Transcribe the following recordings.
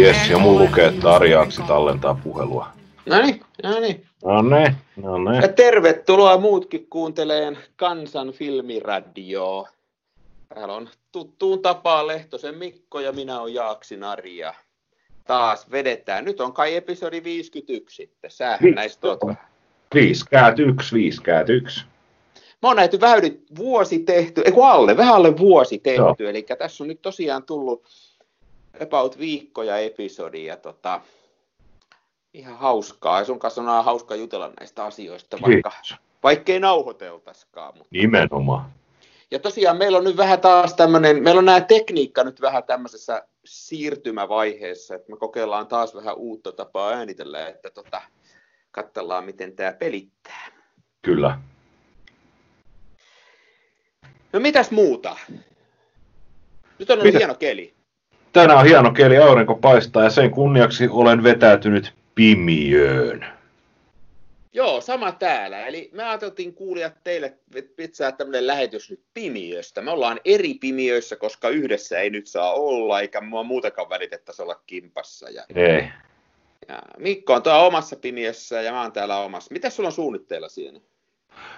Jes, ja mun lukee, että Arjaaksi tallentaa puhelua. No niin, no niin. No ne, no ne. Ja tervetuloa muutkin kuunteleen Kansan filmiradioa. Täällä on tuttuun tapaan Lehtosen Mikko ja minä olen Jaaksi Narja. Taas vedetään. Nyt on kai episodi 51 sitten. Sähän Viisi. näistä oot vähän. Viisi käät yksi, viisi käät yksi. Mä oon näitä vähän yli vuosi tehty, ei kun alle, vähän alle vuosi tehty, Joo. eli tässä on nyt tosiaan tullut about viikkoja episodia, ja tota, ihan hauskaa, ja sun kanssa on aina hauska jutella näistä asioista, vaikka, vaikkei nauhoiteltaisikaan. Mutta. Nimenomaan. Ja tosiaan meillä on nyt vähän taas tämmöinen, meillä on nämä tekniikka nyt vähän tämmöisessä siirtymävaiheessa, että me kokeillaan taas vähän uutta tapaa äänitellä, että tota, katsellaan miten tämä pelittää. Kyllä. No mitäs muuta? Nyt on ollut Mitä? hieno keli. Tänään on hieno keli, aurinko paistaa ja sen kunniaksi olen vetäytynyt pimiöön. Joo, sama täällä. Eli me ajateltiin kuulijat teille pitsää tämmöinen lähetys nyt pimiöstä. Me ollaan eri pimiöissä, koska yhdessä ei nyt saa olla, eikä mua muutakaan välitettäisi olla kimpassa. Ja, Ei. ja Mikko on tuolla omassa pimiössä ja mä oon täällä omassa. Mitä sulla on suunnitteilla siinä?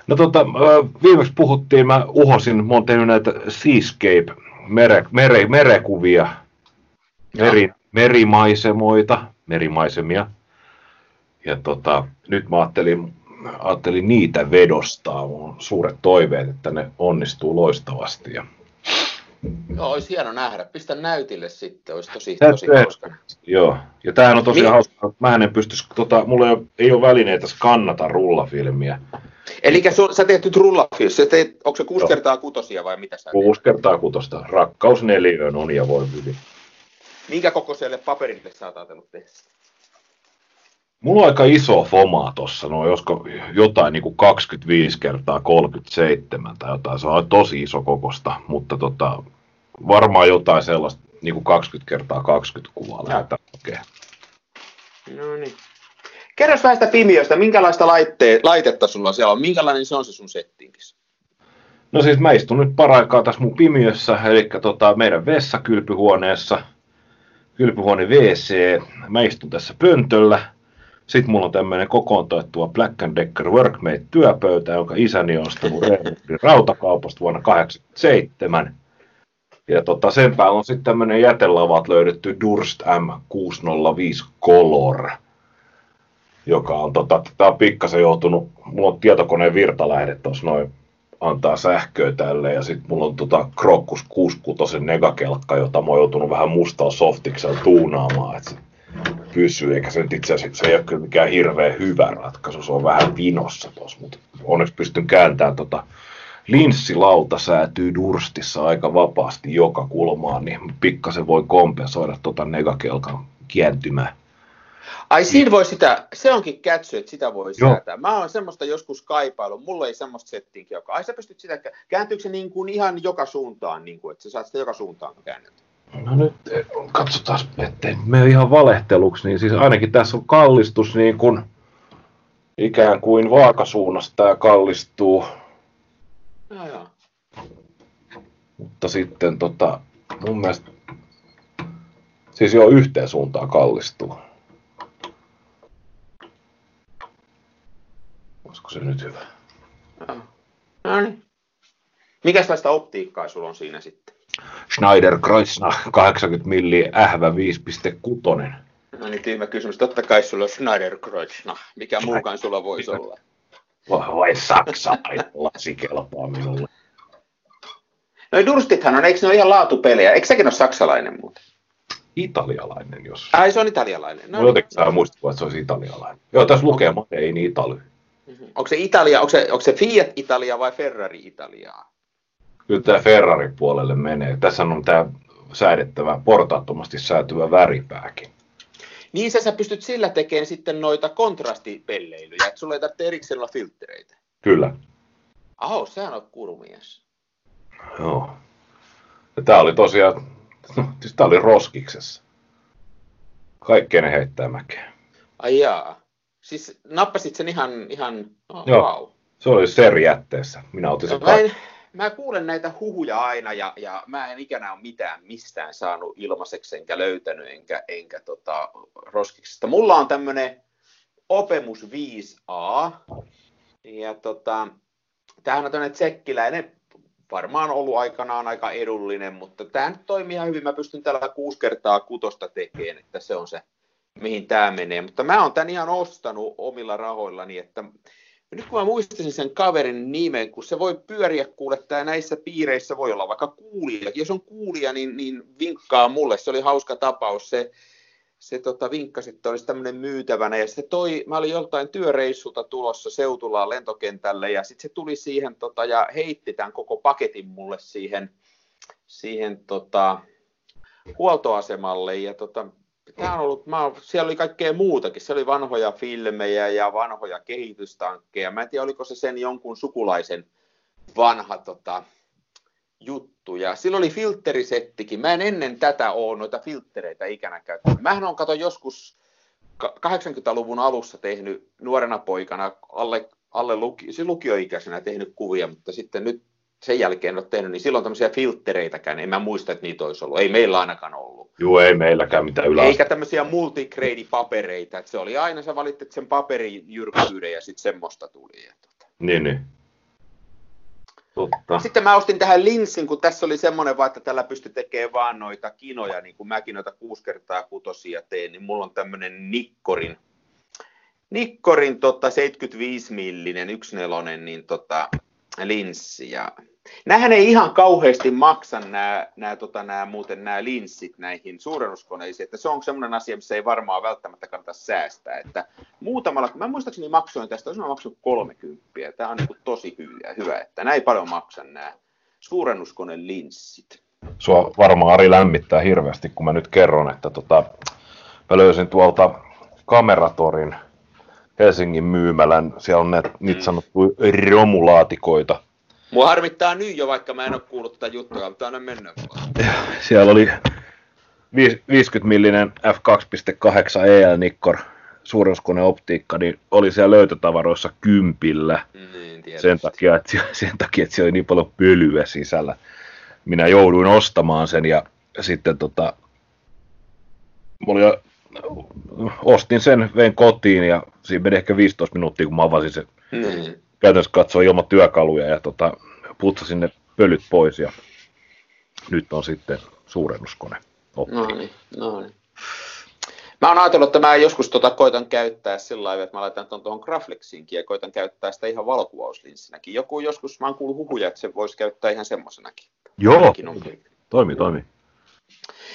No tota, viimeksi puhuttiin, mä uhosin, mä oon tehnyt näitä seascape, mere, mere, merekuvia, meri, merimaisemoita, merimaisemia. Ja tota, nyt mä ajattelin, ajattelin niitä vedostaa, mun on suuret toiveet, että ne onnistuu loistavasti. Ja, Joo, olisi hieno nähdä. Pistä näytille sitten, olisi tosi, Tää- tosi hauska. joo, ja tämähän on tosiaan Niin. hauska, mä en pystyisi, tota, mulla ei ole, ei ole välineitä skannata rullafilmiä. Eli sä teet nyt rullafilm, sä teet, onko se kuusi Joo. kertaa kutosia vai mitä sä teet? Kuusi kertaa kutosta, rakkaus neliöön on ja voi hyvin. Minkä kokoiselle paperille sä oot ajatellut tehdä? Mulla on aika iso foma tossa, no josko jotain niin kuin 25 kertaa 37 tai jotain, se on tosi iso kokosta, mutta tota, varmaan jotain sellaista niin kuin 20 kertaa 20 kuvaa lähdetään okay. No niin. Kerro vähän sitä pimiöstä, minkälaista laitte- laitetta sulla siellä on, minkälainen se on se sun settingis? No siis mä istun nyt paraikaa tässä mun pimiössä, eli tota, meidän vessakylpyhuoneessa, kylpyhuone WC, mä istun tässä pöntöllä, sitten mulla on tämmöinen kokoon toettuva Black and Decker Workmate työpöytä, jonka isäni on ostanut rautakaupasta vuonna 1987. Ja tota, sen päällä on sitten tämmöinen jätelavat löydetty Durst M605 Color, joka on, tota, tää on pikkasen joutunut, mulla on tietokoneen virtalähde tuossa noin antaa sähköä tälle ja sitten mulla on tota Crocus 66 negakelkka, jota mä oon joutunut vähän mustalla softiksella tuunaamaan, että se pysyy, eikä se nyt itse asiassa se ei ole kyllä mikään hirveän hyvä ratkaisu, se on vähän vinossa tuossa, mutta onneksi pystyn kääntämään tota linssilauta säätyy Durstissa aika vapaasti joka kulmaan, niin pikkasen voi kompensoida tota negakelkan kääntymää. Ai siinä voi sitä, se onkin kätsy, että sitä voi Joo. säätää. Mä oon semmoista joskus kaipailu, mulla ei semmoista settinkiä, joka, ai sä pystyt sitä, kääntyykö se niin kuin ihan joka suuntaan, niin kuin, että sä saat sitä joka suuntaan käännettyä? No nyt eh, katsotaan, ettei mene ihan valehteluksi, niin siis ainakin tässä on kallistus niin kuin ikään kuin vaakasuunnasta tämä kallistuu, Joo, joo. mutta sitten tota, mun mielestä siis jo yhteen suuntaan kallistuu. Olisiko se nyt hyvä? No niin. Mikäslaista optiikkaa sulla on siinä sitten? Schneider Kreuznach 80 milli ähvä 5.6. No niin, tyhmä kysymys. Totta kai sulla on Schneider Kreuznach. Mikä muukaan sulla voisi olla? Vai saksalainen lasi kelpaa minulle. No Durstithan on, eikö ne ole ihan laatupelejä? Eikö sekin ole saksalainen muuten? Italialainen, jos... Ai se on italialainen. No, jotenkin saa muistua, että se olisi italialainen. Joo, tässä lukee Made in Italy. Mhm. Onko se Italia, onko se, onko se Fiat Italia vai Ferrari Italiaa? Kyllä tämä Ferrarin puolelle menee. Tässä on tämä säädettävä, portaattomasti säätyvä väripääkin. Niin sä, sä pystyt sillä tekemään sitten noita kontrastipelleilyjä, että sulla ei tarvitse erikseen olla filtreitä. Kyllä. Aho, sehän on kurumies. Joo. Ja tämä oli tosiaan, no, siis tämä oli roskiksessa. Kaikkea ne heittää mäkeä. Ai jaa. Siis nappasit sen ihan, ihan oh, Joo. wow. Se oli serjätteessä. Minä otin sen Mä en, mä kuulen näitä huhuja aina ja, ja mä en ikänä ole mitään mistään saanut ilmaiseksi enkä löytänyt enkä, enkä tota, roskiksesta. Mulla on tämmöinen Opemus 5A ja tota, tämähän on tämmöinen tsekkiläinen varmaan ollut aikanaan aika edullinen, mutta tämä nyt toimii ihan hyvin. Mä pystyn tällä kuusi kertaa kutosta tekemään, että se on se, mihin tämä menee. Mutta mä oon tämän ihan ostanut omilla rahoillani, että nyt kun mä muistasin sen kaverin nimen, kun se voi pyöriä kuule, että näissä piireissä voi olla vaikka kuulija. Jos on kuulija, niin, niin vinkkaa mulle. Se oli hauska tapaus. Se, se tota, vinkkasi, että olisi tämmöinen myytävänä. Ja se toi, mä olin joltain työreissulta tulossa Seutulaan lentokentälle ja sitten se tuli siihen tota, ja heitti tämän koko paketin mulle siihen, siihen tota, huoltoasemalle. Ja tota, tämä on ollut, mä siellä oli kaikkea muutakin. Se oli vanhoja filmejä ja vanhoja kehitystankkeja. Mä en tiedä, oliko se sen jonkun sukulaisen vanha tota, juttu. Ja silloin oli filterisettikin. Mä en ennen tätä ole noita filtreitä ikänä käyttänyt. Mähän on kato joskus 80-luvun alussa tehnyt nuorena poikana alle, alle luki, siis lukioikäisenä tehnyt kuvia, mutta sitten nyt sen jälkeen ole tehnyt, niin silloin tämmöisiä filttereitäkään, en mä muista, että niitä olisi ollut. Ei meillä ainakaan ollut. Joo, ei meilläkään mitään ylä. Eikä tämmöisiä multigrade-papereita, että se oli aina, sä valittit sen paperin jyrkkyyden ja sitten semmoista tuli. Ja tota. Niin, niin. Totta. Sitten mä ostin tähän linssin, kun tässä oli semmoinen vaan, että tällä pystyi tekemään vaan noita kinoja, niin kuin mäkin noita kuusi kertaa kutosia teen, niin mulla on tämmöinen Nikkorin, Nikkorin tota 75 millinen, yksi nelonen, niin tota, linssi. Ja Nämähän ei ihan kauheasti maksa nämä, nämä, tota, nämä, muuten nämä linssit näihin suurennuskoneisiin, että se on semmoinen asia, missä ei varmaan välttämättä kannata säästää, että muutamalla, mä muistaakseni maksoin tästä, olisin maksanut 30, tämä on niin tosi hyvä, hyvä, että näin paljon maksan nämä suurennuskoneen linssit. Sua varmaan Ari lämmittää hirveästi, kun mä nyt kerron, että tota, mä löysin tuolta kameratorin Helsingin myymälän, siellä on näitä, niitä mm. sanottuja romulaatikoita, Mua harmittaa nyt jo, vaikka mä en ole kuullut tätä juttua, mutta aina mennä Siellä oli 50 millinen f2.8 EL Nikkor optiikka, niin oli siellä löytötavaroissa kympillä. Niin, sen, takia, että, sen takia, että siellä oli niin paljon pölyä sisällä. Minä jouduin ostamaan sen ja sitten tota, oli, ostin sen, vein kotiin ja siinä meni ehkä 15 minuuttia, kun mä avasin sen. Mm käytännössä katsoa ilman työkaluja ja tota, putsasin ne pölyt pois ja nyt on sitten suurennuskone. No niin, no niin. Mä oon ajatellut, että mä joskus tota koitan käyttää sillä lailla, että mä laitan tuon tuohon Graflexiinkin ja koitan käyttää sitä ihan valokuvauslinssinäkin. Joku joskus, mä oon kuullut huhuja, että se voisi käyttää ihan semmoisenakin. Joo, toimi, toimi.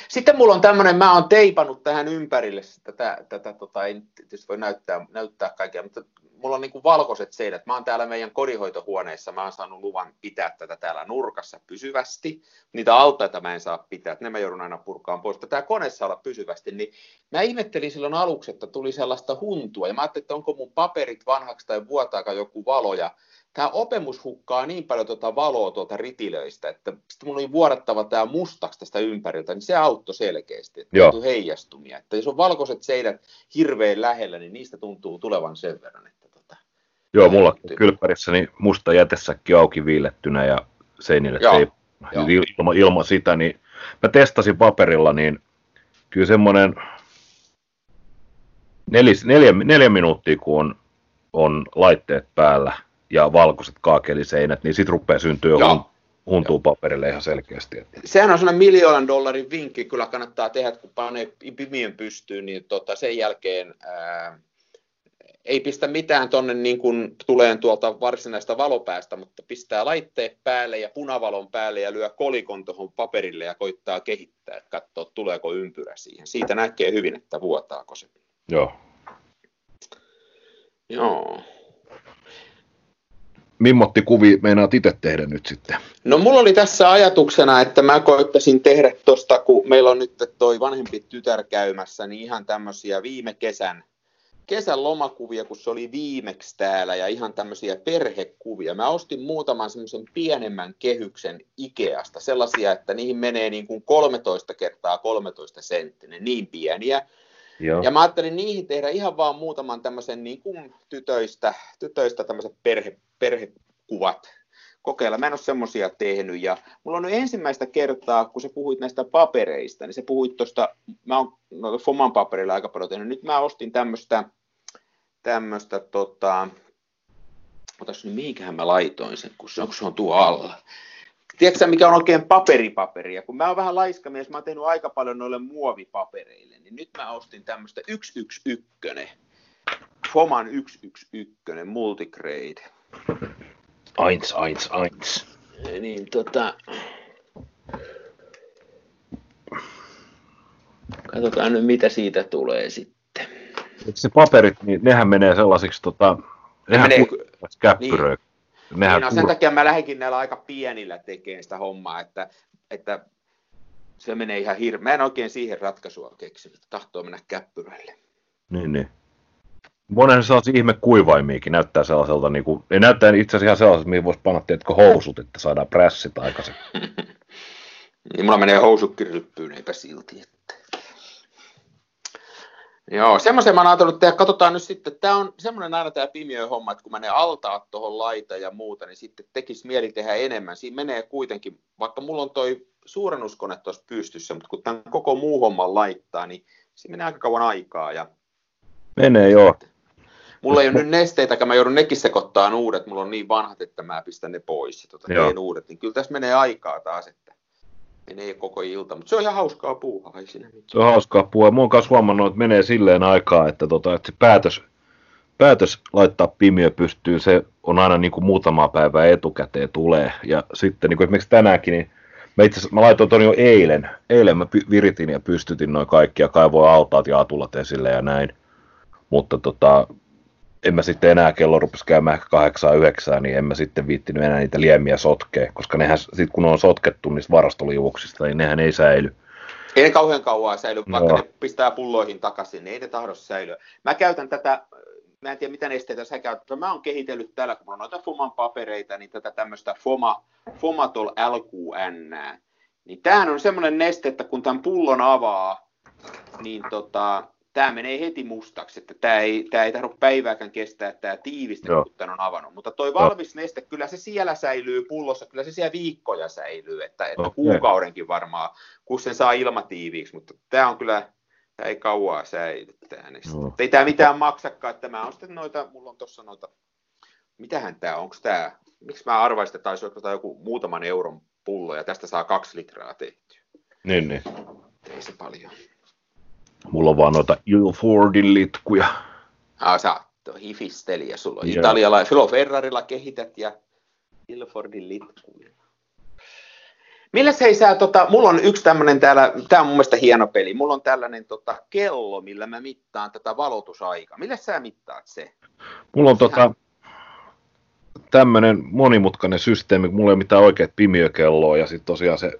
Sitten mulla on tämmöinen, mä oon teipannut tähän ympärille tätä, tätä tota, ei tietysti voi näyttää, näyttää kaikkea, mutta mulla on niin kuin valkoiset seinät. Mä oon täällä meidän kodinhoitohuoneessa, mä oon saanut luvan pitää tätä täällä nurkassa pysyvästi. Niitä altaita mä en saa pitää, ne mä joudun aina purkaan pois. Tämä kone saa olla pysyvästi, niin mä ihmettelin silloin aluksi, että tuli sellaista huntua. Ja mä ajattelin, että onko mun paperit vanhaksi tai vuotaako joku valo. Ja tämä opemus hukkaa niin paljon tuota valoa tuolta ritilöistä, että sitten mun oli vuodattava tämä mustaksi tästä ympäriltä, niin se auttoi selkeästi, että tuntuu heijastumia. Että jos on valkoiset seinät hirveän lähellä, niin niistä tuntuu tulevan sen verran. Että Joo, mulla kylppärissäni musta jätesäkki auki viilettynä ja seinille Joo. ei ilma, ilma sitä, niin mä testasin paperilla, niin kyllä semmoinen neljä, neljä, neljä minuuttia, kun on, on laitteet päällä, ja valkoiset kaakeliseinät, niin sitten rupeaa syntyä Joo. huntuu paperille ihan selkeästi. Sehän on sellainen miljoonan dollarin vinkki, kyllä kannattaa tehdä, kun panee pimien pystyyn, niin tota, sen jälkeen ää, ei pistä mitään tuonne niin kuin tuleen tuolta varsinaista valopäästä, mutta pistää laitteet päälle ja punavalon päälle ja lyö kolikon tuohon paperille ja koittaa kehittää, että katsoo tuleeko ympyrä siihen. Siitä näkee hyvin, että vuotaako se. Joo. Joo. Mimmotti kuvi meinaat itse tehdä nyt sitten? No mulla oli tässä ajatuksena, että mä koittaisin tehdä tuosta, kun meillä on nyt toi vanhempi tytär käymässä, niin ihan tämmöisiä viime kesän, kesän lomakuvia, kun se oli viimeksi täällä, ja ihan tämmöisiä perhekuvia. Mä ostin muutaman semmoisen pienemmän kehyksen Ikeasta, sellaisia, että niihin menee niin kuin 13 kertaa 13 senttinen, niin pieniä. Joo. Ja mä ajattelin niihin tehdä ihan vaan muutaman tämmöisen niin kuin tytöistä, tytöistä tämmöiset perhe, perhekuvat, kokeilla. Mä en ole semmoisia tehnyt ja mulla on nyt ensimmäistä kertaa, kun sä puhuit näistä papereista, niin sä puhuit tuosta, mä oon no, Foman paperilla aika paljon tehnyt, nyt mä ostin tämmöistä, tämmöistä tota, otas nyt mihinkähän mä laitoin sen, kun se on, kun se on tuo alla. Tiedätkö mikä on oikein paperipaperi? Ja kun mä oon vähän laiskamies, mä oon tehnyt aika paljon noille muovipapereille, niin nyt mä ostin tämmöistä 111. Foman 111 multigrade. Eins, eins, eins. Niin tota... Katsotaan nyt mitä siitä tulee sitten. Se paperit, niin nehän menee sellaisiksi, tota, nehän menee- käppyröi. Nehän Niin, no, sen takia mä lähdenkin näillä aika pienillä tekemään sitä hommaa, että, että se menee ihan hirveä. Mä en oikein siihen ratkaisua keksinyt, tahtoo mennä käppyröille. Niin, niin. Monen sellaisia ihme kuivaimiakin näyttää sellaiselta, niin kuin, ne näyttää itse asiassa ihan sellaiselta, mihin voisi panna tiedätkö, housut, että saadaan prässit aikaisemmin. Niin mulla menee housukkin ryppyyn, eipä silti. Että. Joo, semmoisen mä oon ajatellut tehdä. Katsotaan nyt sitten, tämä on semmoinen aina tämä pimiö homma, että kun menee altaat tuohon laita ja muuta, niin sitten tekisi mieli tehdä enemmän. Siinä menee kuitenkin, vaikka mulla on toi suurennuskone tuossa pystyssä, mutta kun tämän koko muu homman laittaa, niin siinä menee aika kauan aikaa. Ja Menee joo. mulla ei ole nyt nesteitä, mä joudun nekin sekoittamaan uudet. Mulla on niin vanhat, että mä pistän ne pois ja Joo. teen uudet. Niin kyllä tässä menee aikaa taas, että menee koko ilta. Mutta se on ihan hauskaa puuhaa, ei siinä mitään. Se on hauskaa puhua. Mä oon kanssa huomannut, että menee silleen aikaa, että, tota, että se päätös, päätös laittaa pimiö pystyy, se on aina niin kuin muutamaa päivää etukäteen tulee. Ja sitten niin kuin esimerkiksi tänäänkin, niin mä itse mä laitoin ton jo eilen. Eilen mä viritin ja pystytin noin kaikki ja kaivoin altaat ja atulat esille ja näin. Mutta tota, en mä sitten enää kello rupesi käymään ehkä kahdeksaa yhdeksää, niin en mä sitten viittinyt enää niitä liemiä sotkea, koska nehän sit kun on sotkettu niistä varastoliuoksista, niin nehän ei säily. Ei ne kauhean kauan säily, vaikka Joo. ne pistää pulloihin takaisin, niin ei ne tahdo säilyä. Mä käytän tätä, mä en tiedä mitä nesteitä sä käytät, mutta mä oon kehitellyt täällä, kun on noita Foman papereita, niin tätä tämmöistä Foma, Fomatol LQN. Niin tämähän on semmoinen neste, että kun tämän pullon avaa, niin tota, tämä menee heti mustaksi, että tämä ei, tämä ei tahdo päivääkään kestää tämä tiivistä, Joo. kun tämän on avannut. Mutta toi valmis neste, kyllä se siellä säilyy pullossa, kyllä se siellä viikkoja säilyy, että, että Okei. kuukaudenkin varmaan, kun sen saa ilmatiiviiksi, mutta tämä on kyllä, tämä ei kauaa säily tämä neste. Joo. Ei tämä mitään maksakaan, että mä on sitten noita, mulla on tuossa noita, mitähän tämä, onko tämä, miksi mä arvaisin, että taisi olla joku muutaman euron pullo ja tästä saa kaksi litraa tehtyä. Niin, niin. Ei se paljon. Mulla on vaan noita Ilfordin litkuja. Ah, sä hifistelijä, sulla on. Italialla, Filo Ferrarilla kehität ja Ilfordin litkuja. Milläs hei sä, tota, mulla on yksi tämmönen täällä, tää on mun mielestä hieno peli, mulla on tällainen tota, kello, millä mä mittaan tätä valotusaikaa. Millä sä mittaat se? Mulla on tota, tämmönen monimutkainen systeemi, mulla ei ole mitään oikeat pimiökelloa ja sitten tosiaan se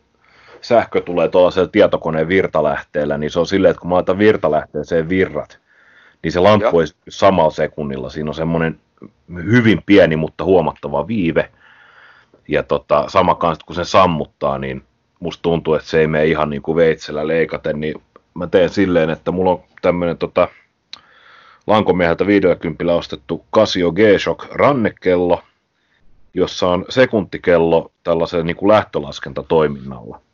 sähkö tulee tuollaisella tietokoneen virtalähteellä, niin se on silleen, että kun mä laitan virtalähteeseen virrat, niin se lamppu ei samalla sekunnilla. Siinä on semmoinen hyvin pieni, mutta huomattava viive. Ja tota, sama kanssa, kun sen sammuttaa, niin musta tuntuu, että se ei mene ihan niin kuin veitsellä leikaten, niin mä teen silleen, että mulla on tämmöinen tota, Lankomieheltä 50 ostettu Casio G-Shock rannekello, jossa on sekuntikello tällaisella niin kuin lähtölaskentatoiminnalla.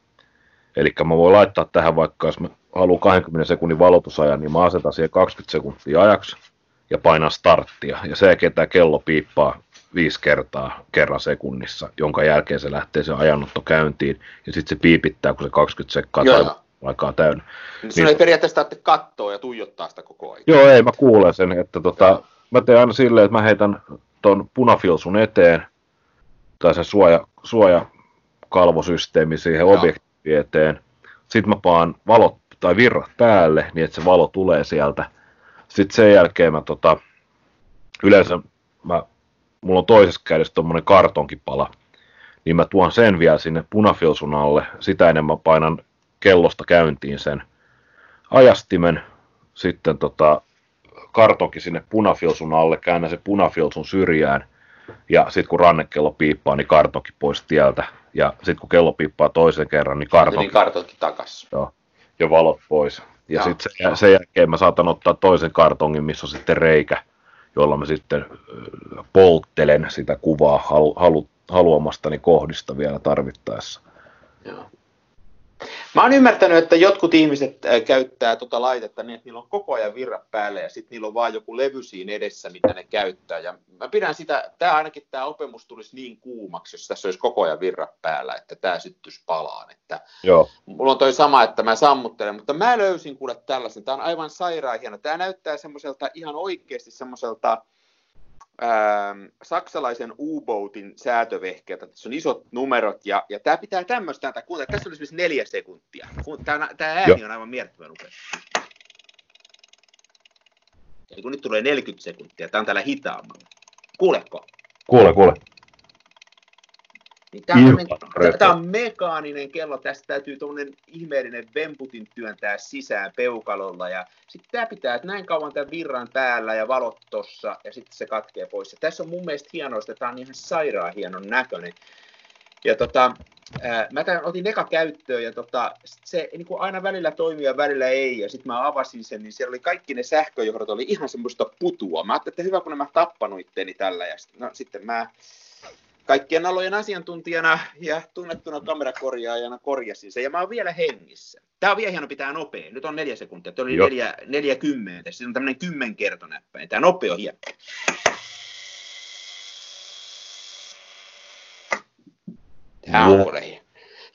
Eli mä voin laittaa tähän vaikka, jos mä haluan 20 sekunnin valotusajan, niin mä asetan siihen 20 sekuntia ajaksi ja painan starttia. Ja sen jälkeen tämä kello piippaa viisi kertaa kerran sekunnissa, jonka jälkeen se lähtee se ajanotto käyntiin. Ja sitten se piipittää, kun se 20 sekkaa tai aikaa täynnä. Niin. Sun ei periaatteessa tarvitse katsoa ja tuijottaa sitä koko ajan. Joo, ei, mä kuulen sen, että tota, mä teen aina silleen, että mä heitän ton punafilsun eteen, tai sen suoja, suojakalvosysteemi siihen Joo. Objektiivi eteen. Sitten mä paan valot tai virrat päälle, niin että se valo tulee sieltä. Sitten sen jälkeen mä tota, yleensä mä, mulla on toisessa kädessä tommonen kartonkipala, niin mä tuon sen vielä sinne punafilsun alle. Sitä enemmän painan kellosta käyntiin sen ajastimen, sitten tota, kartonki sinne punafilsun alle, käännän se punafilsun syrjään, ja sitten kun rannekello piippaa, niin kartonki pois tieltä, ja sitten kun kello piippaa toisen kerran, niin kartonki Niin kartonkin takas. joo, ja valot pois. Ja Joo. sitten sen, sen jälkeen mä saatan ottaa toisen kartongin, missä on sitten reikä, jolla mä sitten polttelen sitä kuvaa halu, halu, haluamastani kohdista vielä tarvittaessa. Joo. Mä oon ymmärtänyt, että jotkut ihmiset äh, käyttää tuota laitetta niin, että niillä on koko ajan virrat päällä ja sitten niillä on vaan joku levy siinä edessä, mitä ne käyttää. Ja mä pidän sitä, tämä ainakin tämä opemus tulisi niin kuumaksi, jos tässä olisi koko ajan virrat päällä, että tämä syttyisi palaan. Että Joo. Mulla on toi sama, että mä sammuttelen, mutta mä löysin kuule tällaisen. Tämä on aivan sairaan hieno. Tämä näyttää semmoiselta ihan oikeasti semmoiselta ähm, saksalaisen U-boatin säätövehkeeltä. Tässä on isot numerot ja, ja tämä pitää tämmöistä ääntä. Kuuntele, tässä on esimerkiksi neljä sekuntia. Tämä, tämä ääni Joo. on aivan mielettömän upea. Eli kun nyt tulee 40 sekuntia, tämä on täällä hitaammalla. Kuuleko? Kuule, kuule. Niin tämä, on, tämä on mekaaninen kello, tästä täytyy tuommoinen ihmeellinen vemputin työntää sisään peukalolla ja sitten tämä pitää että näin kauan tämän virran päällä ja valot tossa ja sitten se katkee pois. Ja tässä on mun mielestä hienoista, että tämä on ihan sairaan hienon näköinen. Ja tota, ää, mä tämän otin eka käyttöön ja tota, se niin kuin aina välillä toimii ja välillä ei. Ja sitten mä avasin sen, niin siellä oli kaikki ne sähköjohdot, oli ihan semmoista putua. Mä ajattelin, että hyvä kun mä tappanut itteni tällä. Ja sit, no, sitten mä kaikkien alojen asiantuntijana ja tunnettuna kamerakorjaajana korjasin sen, ja mä oon vielä hengissä. Tää on vielä hieno pitää nopea. Nyt on neljä sekuntia, tuo oli Joo. neljä, neljä kymmentä. Siinä on tämmöinen kymmenkertonäppäin. Tää nope on hieno. Tää on kuule hieno.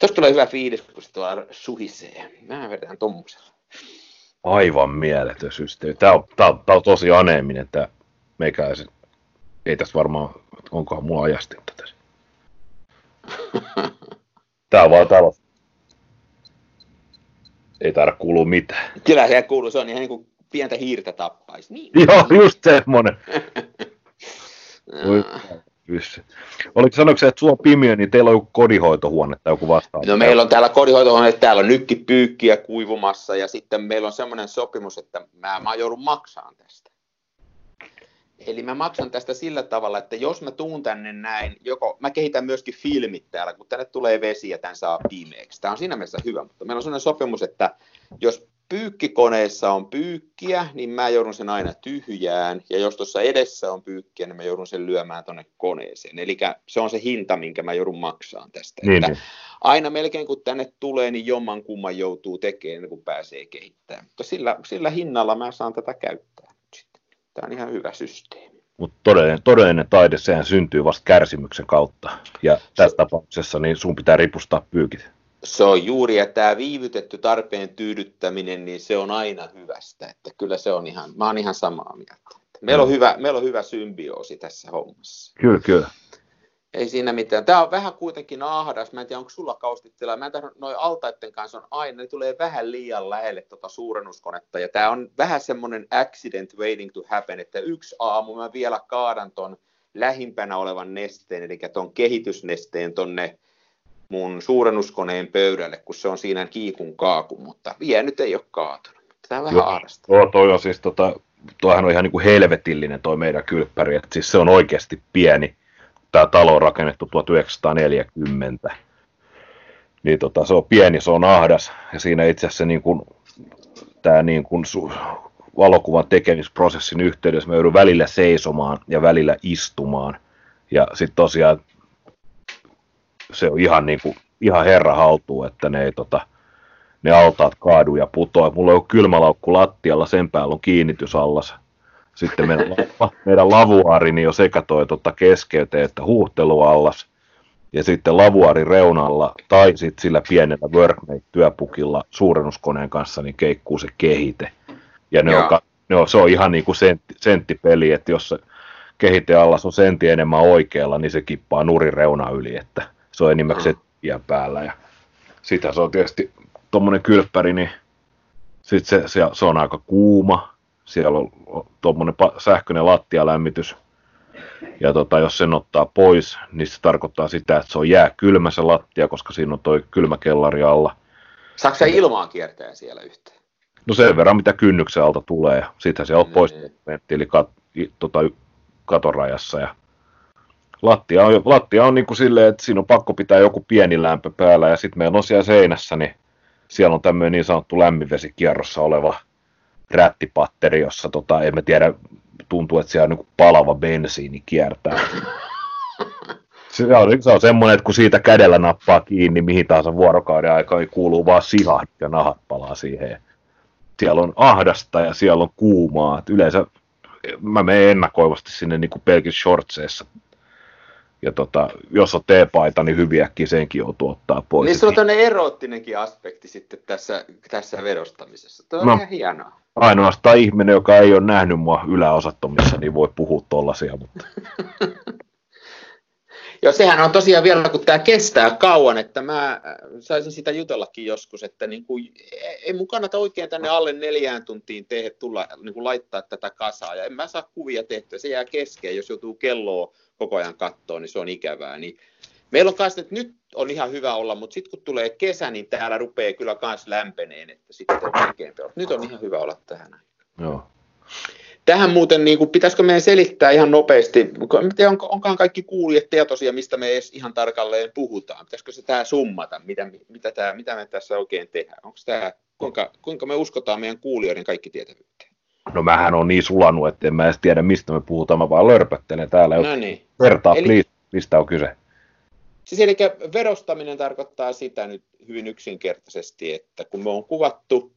Tuosta tulee hyvä fiilis, kun se tuolla suhisee. Mä vedän tommosella. Aivan mieletön systeemi. Tämä on, tää on, tää on tosi aneeminen tämä meikäläisen. Ei tässä varmaan, onkohan mulla ajastinta tässä. Tää on vaan talo. Ei taida kuulua mitään. Kyllä se kuuluu, se on ihan niin kuin pientä hiirtä tappaisi. Niin. Joo, just semmonen. Voi pyssy. Oliko sanoiko se, että sulla on pimiö, niin teillä on joku kodinhoitohuone tai joku vastaava? No meillä on täällä kodinhoitohuone, täällä on nykkipyykkiä kuivumassa ja sitten meillä on semmoinen sopimus, että mä, mä joudun maksamaan tästä. Eli mä maksan tästä sillä tavalla, että jos mä tuun tänne näin, joko mä kehitän myöskin filmit täällä, kun tänne tulee vesi ja tän saa pimeäksi. Tämä on siinä mielessä hyvä, mutta meillä on sellainen sopimus, että jos pyykkikoneessa on pyykkiä, niin mä joudun sen aina tyhjään, ja jos tuossa edessä on pyykkiä, niin mä joudun sen lyömään tuonne koneeseen. Eli se on se hinta, minkä mä joudun maksamaan tästä. Niin, että niin. aina melkein kun tänne tulee, niin jomman kumman joutuu tekemään, kuin pääsee kehittämään. Mutta sillä, sillä hinnalla mä saan tätä käyttää. Tämä on ihan hyvä systeemi. Mutta todellinen, todellinen taide, sehän syntyy vasta kärsimyksen kautta. Ja tässä tapauksessa niin sun pitää ripustaa pyykit. Se on juuri, ja tämä viivytetty tarpeen tyydyttäminen, niin se on aina hyvästä. Että kyllä se on ihan, mä oon ihan samaa mieltä. Meillä on, hyvä, meillä on hyvä symbioosi tässä hommassa. Kyllä, kyllä. Ei siinä mitään. Tämä on vähän kuitenkin ahdas. Mä en tiedä, onko sulla kaustitila. Mä en tiedä, noin altaiden kanssa on aina, ne tulee vähän liian lähelle tuota suurennuskonetta. Ja tämä on vähän semmoinen accident waiting to happen, että yksi aamu mä vielä kaadan ton lähimpänä olevan nesteen, eli ton kehitysnesteen tonne mun suurennuskoneen pöydälle, kun se on siinä kiikun kaakun, mutta vielä nyt ei ole kaatunut. Tämä on vähän ahdasta. Joo, toi on siis tota, toihan on ihan niin kuin helvetillinen toi meidän kylppäri, että siis se on oikeasti pieni. Tämä talo on rakennettu 1940. Niin tota, se on pieni, se on ahdas ja siinä itse asiassa niin kuin, tämä niin kuin su- valokuvan tekemisprosessin yhteydessä me joudun välillä seisomaan ja välillä istumaan. Ja sitten tosiaan se on ihan, niin kuin, ihan herra haltuu, että ne ei tota, ne altaat kaadu ja putoa. Mulla on kylmälaukku lattialla, sen päällä on kiinnitysallas. Sitten meidän, meidän lavuaari niin jo sekä toi tota keskeyteen että huuhteluallas. Ja sitten lavuaarin reunalla tai sitten sillä pienellä workmate-työpukilla suurennuskoneen kanssa niin keikkuu se kehite. Ja ne on, Joo. ne on, se on ihan niin kuin sentti, senttipeli, että jos se kehiteallas on sentti enemmän oikealla, niin se kippaa nurin reuna yli, että se on enimmäkseen mm. päällä. Ja sitä se on tietysti tuommoinen kylppäri, niin sit se, se, se, on aika kuuma. Siellä on tuommoinen sähköinen lattialämmitys. Ja tota, jos sen ottaa pois, niin se tarkoittaa sitä, että se on jää kylmä se lattia, koska siinä on toi kylmäkellari alla. Saatko sä ilmaa kiertää siellä yhteen? No sen verran, mitä kynnyksen alta tulee. Sittenhän se on Mm. poistoventtiili kat, i- tota, katorajassa. Ja lattia on, lattia on niin kuin silleen, että siinä on pakko pitää joku pieni lämpö päällä. Ja sitten meillä on siellä seinässä, niin siellä on tämmöinen niin sanottu lämminvesikierrossa oleva rättipatteri, jossa tota, en mä tiedä, tuntuu, että siellä on niin palava bensiini kiertää. Se on, se on semmoinen, että kun siitä kädellä nappaa kiinni mihin tahansa vuorokauden aikaa, niin kuuluu vaan sihat ja nahat palaa siihen. Siellä on ahdasta ja siellä on kuumaa. Et yleensä mä menen ennakoivasti sinne niin kuin pelkissä shortseissa. Ja tota, jos on teepaita, niin hyviäkin senkin joutuu ottaa pois. Niin sulla on tämmöinen eroottinenkin aspekti sitten tässä, tässä vedostamisessa. Tuo on no, ihan hienoa. Ainoastaan ihminen, joka ei ole nähnyt mua yläosattomissa, niin voi puhua tollasia, mutta... Joo, sehän on tosiaan vielä, kun tämä kestää kauan, että mä äh, saisin sitä jutellakin joskus, että niin kuin, ei mun kannata oikein tänne alle neljään tuntiin tehdä, tulla, niin kuin laittaa tätä kasaa, ja en mä saa kuvia tehtyä, se jää kesken, jos joutuu kelloa koko ajan kattoon, niin se on ikävää. Niin meillä on kanssa, että nyt on ihan hyvä olla, mutta sitten kun tulee kesä, niin täällä rupeaa kyllä kans lämpeneen, että sitten on Nyt on ihan hyvä olla tähän Joo. Tähän muuten, niin kuin, pitäisikö meidän selittää ihan nopeasti, onko, onkohan kaikki kuulijat tietoisia, mistä me edes ihan tarkalleen puhutaan. Pitäisikö se tämä summata, mitä, mitä, tämä, mitä me tässä oikein tehdään? Onko tämä, kuinka, kuinka me uskotaan meidän kuulijoiden kaikki tietävyyteen? No mähän on niin sulanut, että en mä edes tiedä, mistä me puhutaan, mä vaan lörpöttelen täällä. No niin. Vertaa, eli, please, mistä on kyse? Siis eli verostaminen tarkoittaa sitä nyt hyvin yksinkertaisesti, että kun me on kuvattu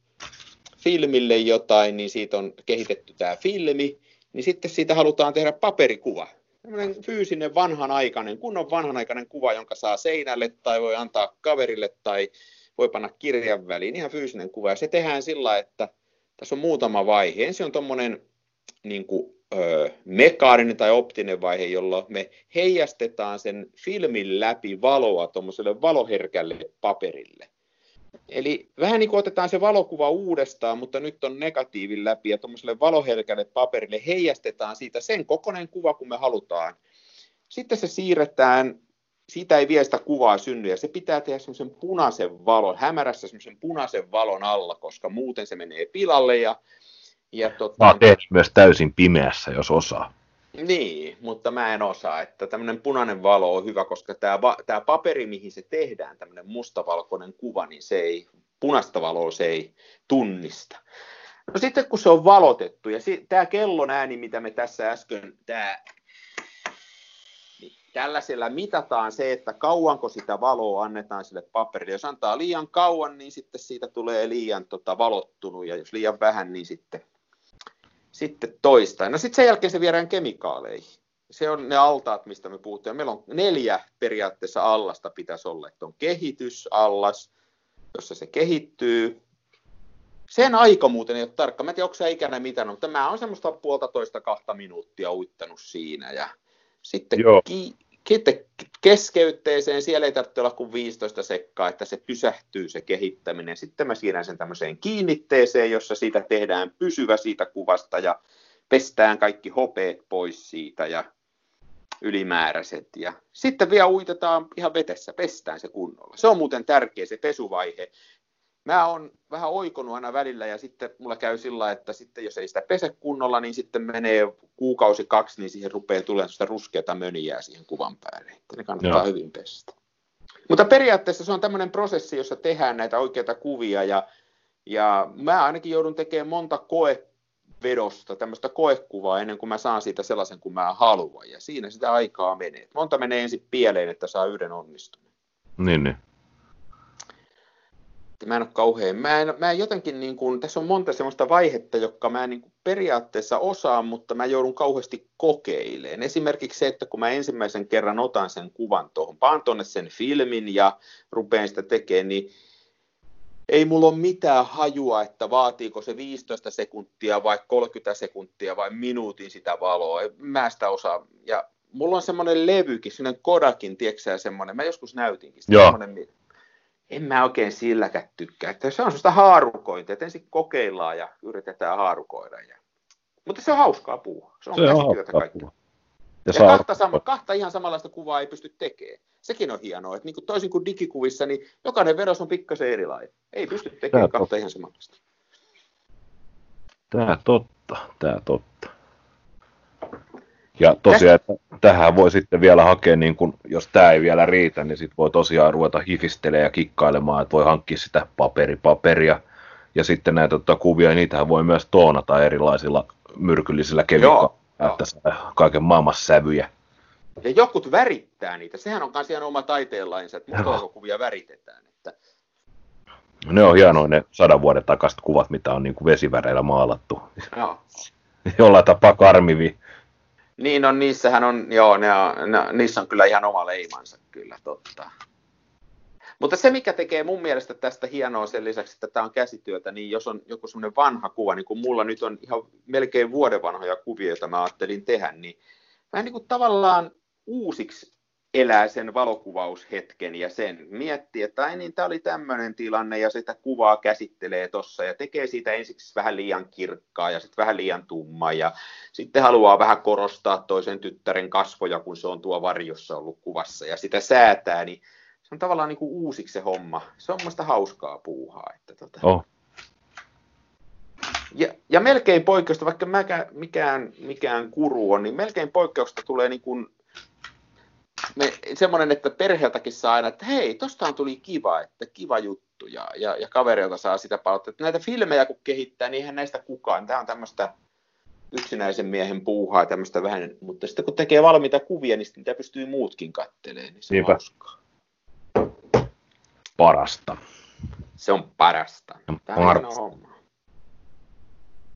filmille jotain, niin siitä on kehitetty tämä filmi, niin sitten siitä halutaan tehdä paperikuva. Tällainen fyysinen vanhanaikainen, kunnon vanhanaikainen kuva, jonka saa seinälle tai voi antaa kaverille tai voi panna kirjan väliin, ihan fyysinen kuva. Ja se tehdään sillä, että tässä on muutama vaihe. Ensin on tuommoinen niin ö, mekaaninen tai optinen vaihe, jolla me heijastetaan sen filmin läpi valoa tuommoiselle valoherkälle paperille. Eli vähän niin kuin otetaan se valokuva uudestaan, mutta nyt on negatiivin läpi ja tuommoiselle valoherkälle paperille heijastetaan siitä sen kokoinen kuva, kun me halutaan. Sitten se siirretään, siitä ei vielä sitä kuvaa synny ja se pitää tehdä semmoisen punaisen valon, hämärässä semmoisen punaisen valon alla, koska muuten se menee pilalle ja ja tota, Mä oon myös täysin pimeässä, jos osaa. Niin, mutta mä en osaa, että tämmöinen punainen valo on hyvä, koska tämä, tämä paperi, mihin se tehdään, tämmöinen mustavalkoinen kuva, niin se ei, punaista valoa se ei tunnista. No sitten kun se on valotettu, ja si- tämä kellon ääni, mitä me tässä äsken, tämä, niin tällaisella mitataan se, että kauanko sitä valoa annetaan sille paperille. Jos antaa liian kauan, niin sitten siitä tulee liian tota, valottunut, ja jos liian vähän, niin sitten sitten toista. No sitten sen jälkeen se viedään kemikaaleihin. Se on ne altaat, mistä me puhutaan. Meillä on neljä periaatteessa allasta pitäisi olla. Että on kehitysallas, jossa se kehittyy. Sen aika muuten ei ole tarkka. Mä en tiedä, onko se ikänä mitään, mutta mä oon semmoista puolta toista kahta minuuttia uittanut siinä. Ja sitten Joo. ki- sitten keskeytteeseen, siellä ei tarvitse olla kuin 15 sekkaa, että se pysähtyy se kehittäminen. Sitten mä siirrän sen tämmöiseen kiinnitteeseen, jossa siitä tehdään pysyvä siitä kuvasta ja pestään kaikki hopeet pois siitä ja ylimääräiset. Ja sitten vielä uitetaan ihan vetessä, pestään se kunnolla. Se on muuten tärkeä se pesuvaihe mä oon vähän oikonut aina välillä ja sitten mulla käy sillä, että sitten jos ei sitä pese kunnolla, niin sitten menee kuukausi kaksi, niin siihen rupeaa tulemaan sitä ruskeata möniää siihen kuvan päälle. Että ne kannattaa Joo. hyvin pestä. Mutta periaatteessa se on tämmöinen prosessi, jossa tehdään näitä oikeita kuvia ja, ja mä ainakin joudun tekemään monta koevedosta, tämmöistä koekuvaa ennen kuin mä saan siitä sellaisen kuin mä haluan. Ja siinä sitä aikaa menee. Monta menee ensin pieleen, että saa yhden onnistuneen. Niin, niin mä en ole kauhean, mä en, mä en jotenkin niin kuin, tässä on monta semmoista vaihetta, jotka mä en niin kuin periaatteessa osaan, mutta mä joudun kauheasti kokeilemaan. Esimerkiksi se, että kun mä ensimmäisen kerran otan sen kuvan tuohon, paan tuonne sen filmin ja rupean sitä tekemään, niin ei mulla ole mitään hajua, että vaatiiko se 15 sekuntia vai 30 sekuntia vai minuutin sitä valoa. Mä sitä osaa. Ja mulla on semmoinen levykin, semmoinen Kodakin, tiedätkö semmoinen, mä joskus näytinkin. Semmoinen, en mä oikein silläkään tykkää. Että se on sellaista haarukointia, että ensin kokeillaan ja yritetään haarukoida. Ja... Mutta se on hauskaa puhua. Se on, se on hauskaa puhua. Ja, ja kahta, sama, kahta ihan samanlaista kuvaa ei pysty tekemään. Sekin on hienoa, että niin kuin toisin kuin digikuvissa, niin jokainen veros on pikkasen erilainen. Ei pysty tekemään Tää kahta totta. ihan samanlaista. Tämä totta, tämä totta. Ja tosiaan, että tähän voi sitten vielä hakea, niin kun, jos tämä ei vielä riitä, niin sitten voi tosiaan ruveta hifistelemään ja kikkailemaan, että voi hankkia sitä paperipaperia. Ja sitten näitä tota, kuvia, niitähän voi myös toonata erilaisilla myrkyllisillä kemikaaleilla, että saa kaiken maailman sävyjä. Ja jokut värittää niitä. Sehän on myös ihan oma taiteenlainsa, että mustavalkokuvia väritetään. Että... Ne on hienoja ne sadan vuoden takaiset kuvat, mitä on niin kuin vesiväreillä maalattu. Joo. Jollain tapaa karmivi. Niin on, niissähän on, joo, ne on, ne, niissä on kyllä ihan oma leimansa kyllä, totta. Mutta se, mikä tekee mun mielestä tästä hienoa sen lisäksi, että tämä on käsityötä, niin jos on joku semmoinen vanha kuva, niin kuin mulla nyt on ihan melkein vuoden vanhoja kuvia, joita mä ajattelin tehdä, niin vähän niin kuin tavallaan uusiksi elää sen valokuvaushetken ja sen miettii, että ai niin, tämä oli tämmöinen tilanne ja sitä kuvaa käsittelee tuossa ja tekee siitä ensiksi vähän liian kirkkaa ja sitten vähän liian tumma ja sitten haluaa vähän korostaa toisen tyttären kasvoja, kun se on tuo varjossa ollut kuvassa ja sitä säätää, niin se on tavallaan niin kuin uusiksi se homma. Se on muista hauskaa puuhaa. Että tota. Oh. Ja, ja melkein poikkeusta, vaikka mäkä, mikään, mikään kuru on, niin melkein poikkeusta tulee niin kuin me, semmoinen, että perheeltäkin saa aina, että hei, tostaan tuli kiva, että kiva juttu, ja, ja, ja kaverilta saa sitä palautetta. Näitä filmejä kun kehittää, niin eihän näistä kukaan. Tämä on tämmöistä yksinäisen miehen puuhaa, tämmöistä vähän, mutta sitten kun tekee valmiita kuvia, niin niitä pystyy muutkin kattelemaan, niin se Niinpä. on hauskaa. Parasta. Se on parasta. Tämä on homma.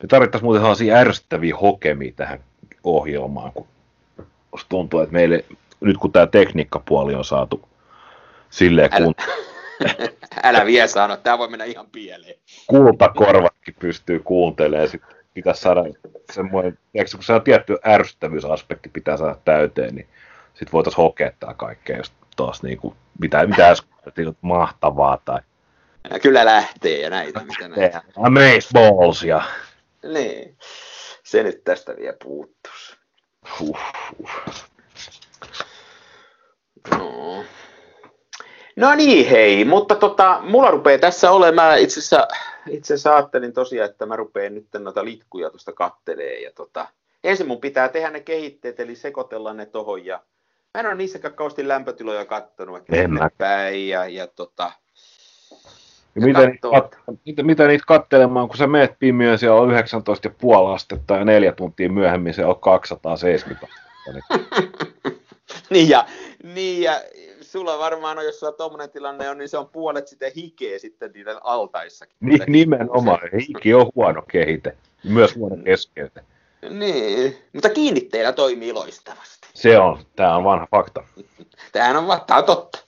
Me tarvittaisiin muuten sellaisia ärsyttäviä hokemia tähän ohjelmaan, kun tuntuu, että meille, nyt kun tämä tekniikkapuoli on saatu silleen, Älä- kun Älä vielä sano, tämä voi mennä ihan pieleen. kultakorvatkin pystyy kuuntelemaan, sit pitäisi saada semmoinen, tiedätkö, kun se on tietty ärsyttävyysaspekti pitää saada täyteen, niin sitten voitaisiin hokea tää kaikkea just taas niin kuin, mitä, mitä äsken mahtavaa tai Ja kyllä lähtee ja näitä, mitä näitä. amaze balls ja Niin. Se nyt tästä vielä puuttuisi. huh, huh. No niin, hei, mutta tota, mulla rupeaa tässä olemaan, itse asiassa, itse asiassa ajattelin tosiaan, että mä rupean nyt noita litkuja tuosta kattelee ja tota, ensin mun pitää tehdä ne kehitteet, eli sekoitella ne tohon ja mä en ole niissäkään kauheasti lämpötiloja kattonut, että En mä. sinne päin ja, ja tota, Ja mitä, niitä, kat, mitä, mitä niitä kattelemaan, kun sä meet pimiöön, siellä on 19,5 astetta ja neljä tuntia myöhemmin se on 270 astetta. Niin niin ja, niin ja sulla varmaan on, jos sulla tommonen tilanne on, niin se on puolet sitten hikeä sitten niiden altaissakin. Ni, nimenomaan, hiki on huono kehite, myös huono keskeyte. Niin, mutta kiinnitteillä toimii loistavasti. Se on, tämä on vanha fakta. Tämähän on, tää on totta.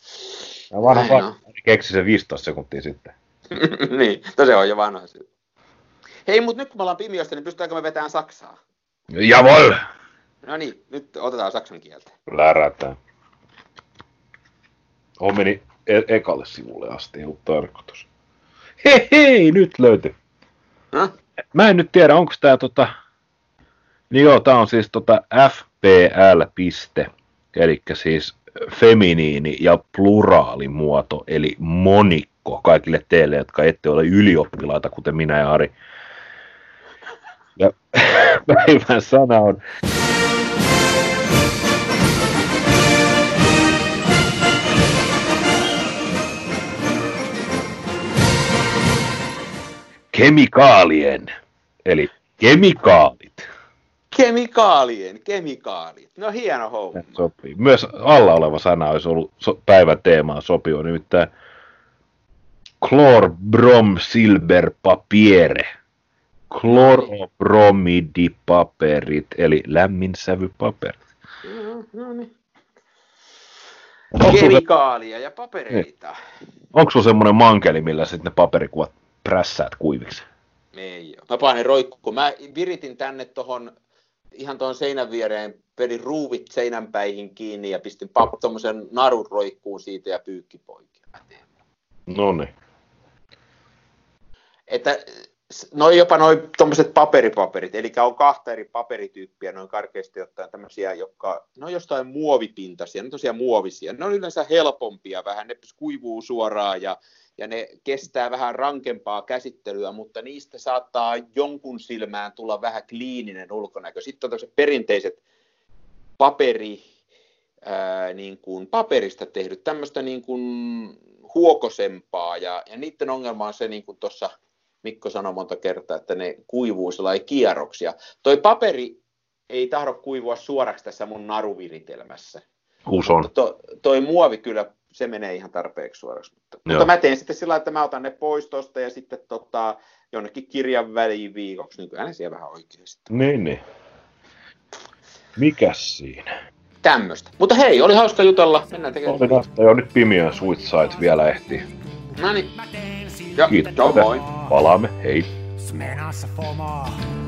Tämä on vanha Näin fakta, keksi se 15 sekuntia sitten. niin, no se on jo vanha syy. Hei, mutta nyt kun me ollaan pimiöstä, niin pystytäänkö me vetämään Saksaa? Jawohl! No niin, nyt otetaan saksan kieltä. Lärätään. On meni e- ekalle sivulle asti, ei ollut tarkoitus. Hei hei, nyt löytyi. Häh? Mä en nyt tiedä, onko tää tota... Niin joo, tää on siis tota FPL piste, eli siis feminiini ja pluraalimuoto, eli monikko kaikille teille, jotka ette ole ylioppilaita, kuten minä ja Ari. Ja päivän sana on kemikaalien, eli kemikaalit. Kemikaalien, kemikaalit. No hieno homma. Sopii. Myös alla oleva sana olisi ollut so- päivän teemaan sopiva, nimittäin chlorbrom silver papiere. Chlorobromidipaperit, eli lämminsävypaperit. No, no niin. Kemikaalia ja papereita. onko sulla semmoinen mankeli, millä sitten ne paperikuvat prässäät kuiviksi? Ei ole. Mä panen roikku. Mä viritin tänne tohon ihan tuon seinän viereen, pedin ruuvit seinänpäihin kiinni ja pistin pap- tommosen narun roikkuun siitä ja pyykki poikki. No niin. Että noin jopa noin tuommoiset paperipaperit, eli on kahta eri paperityyppiä, noin karkeasti ottaen tämmöisiä, jotka, ne on jostain muovipintaisia, ne on tosiaan muovisia, ne on yleensä helpompia vähän, ne kuivuu suoraan ja, ja ne kestää vähän rankempaa käsittelyä, mutta niistä saattaa jonkun silmään tulla vähän kliininen ulkonäkö. Sitten on perinteiset paperi, ää, niin kuin paperista tehdyt, tämmöistä niin kuin huokosempaa, ja, ja niiden ongelma on se, niin kuin tuossa Mikko sanoi monta kertaa, että ne kuivuu sellainen kierroksia. Toi paperi ei tahdo kuivua suoraksi tässä mun naruviritelmässä. Uson. To, toi muovi kyllä, se menee ihan tarpeeksi suoraksi. Mutta, mutta mä teen sitten sillä että mä otan ne pois tosta ja sitten tota, jonnekin kirjan väliin viikoksi. Nykyään ne siellä vähän oikeasti. Niin, niin. Mikäs siinä? Tämmöstä. Mutta hei, oli hauska jutella. Mennään tekemään. Oli näistä jo nyt Pimiön Side vielä ehtii. No niin. Ja, Kiitos. joo, moi. Palaamme, hei. Smenassa fomaa.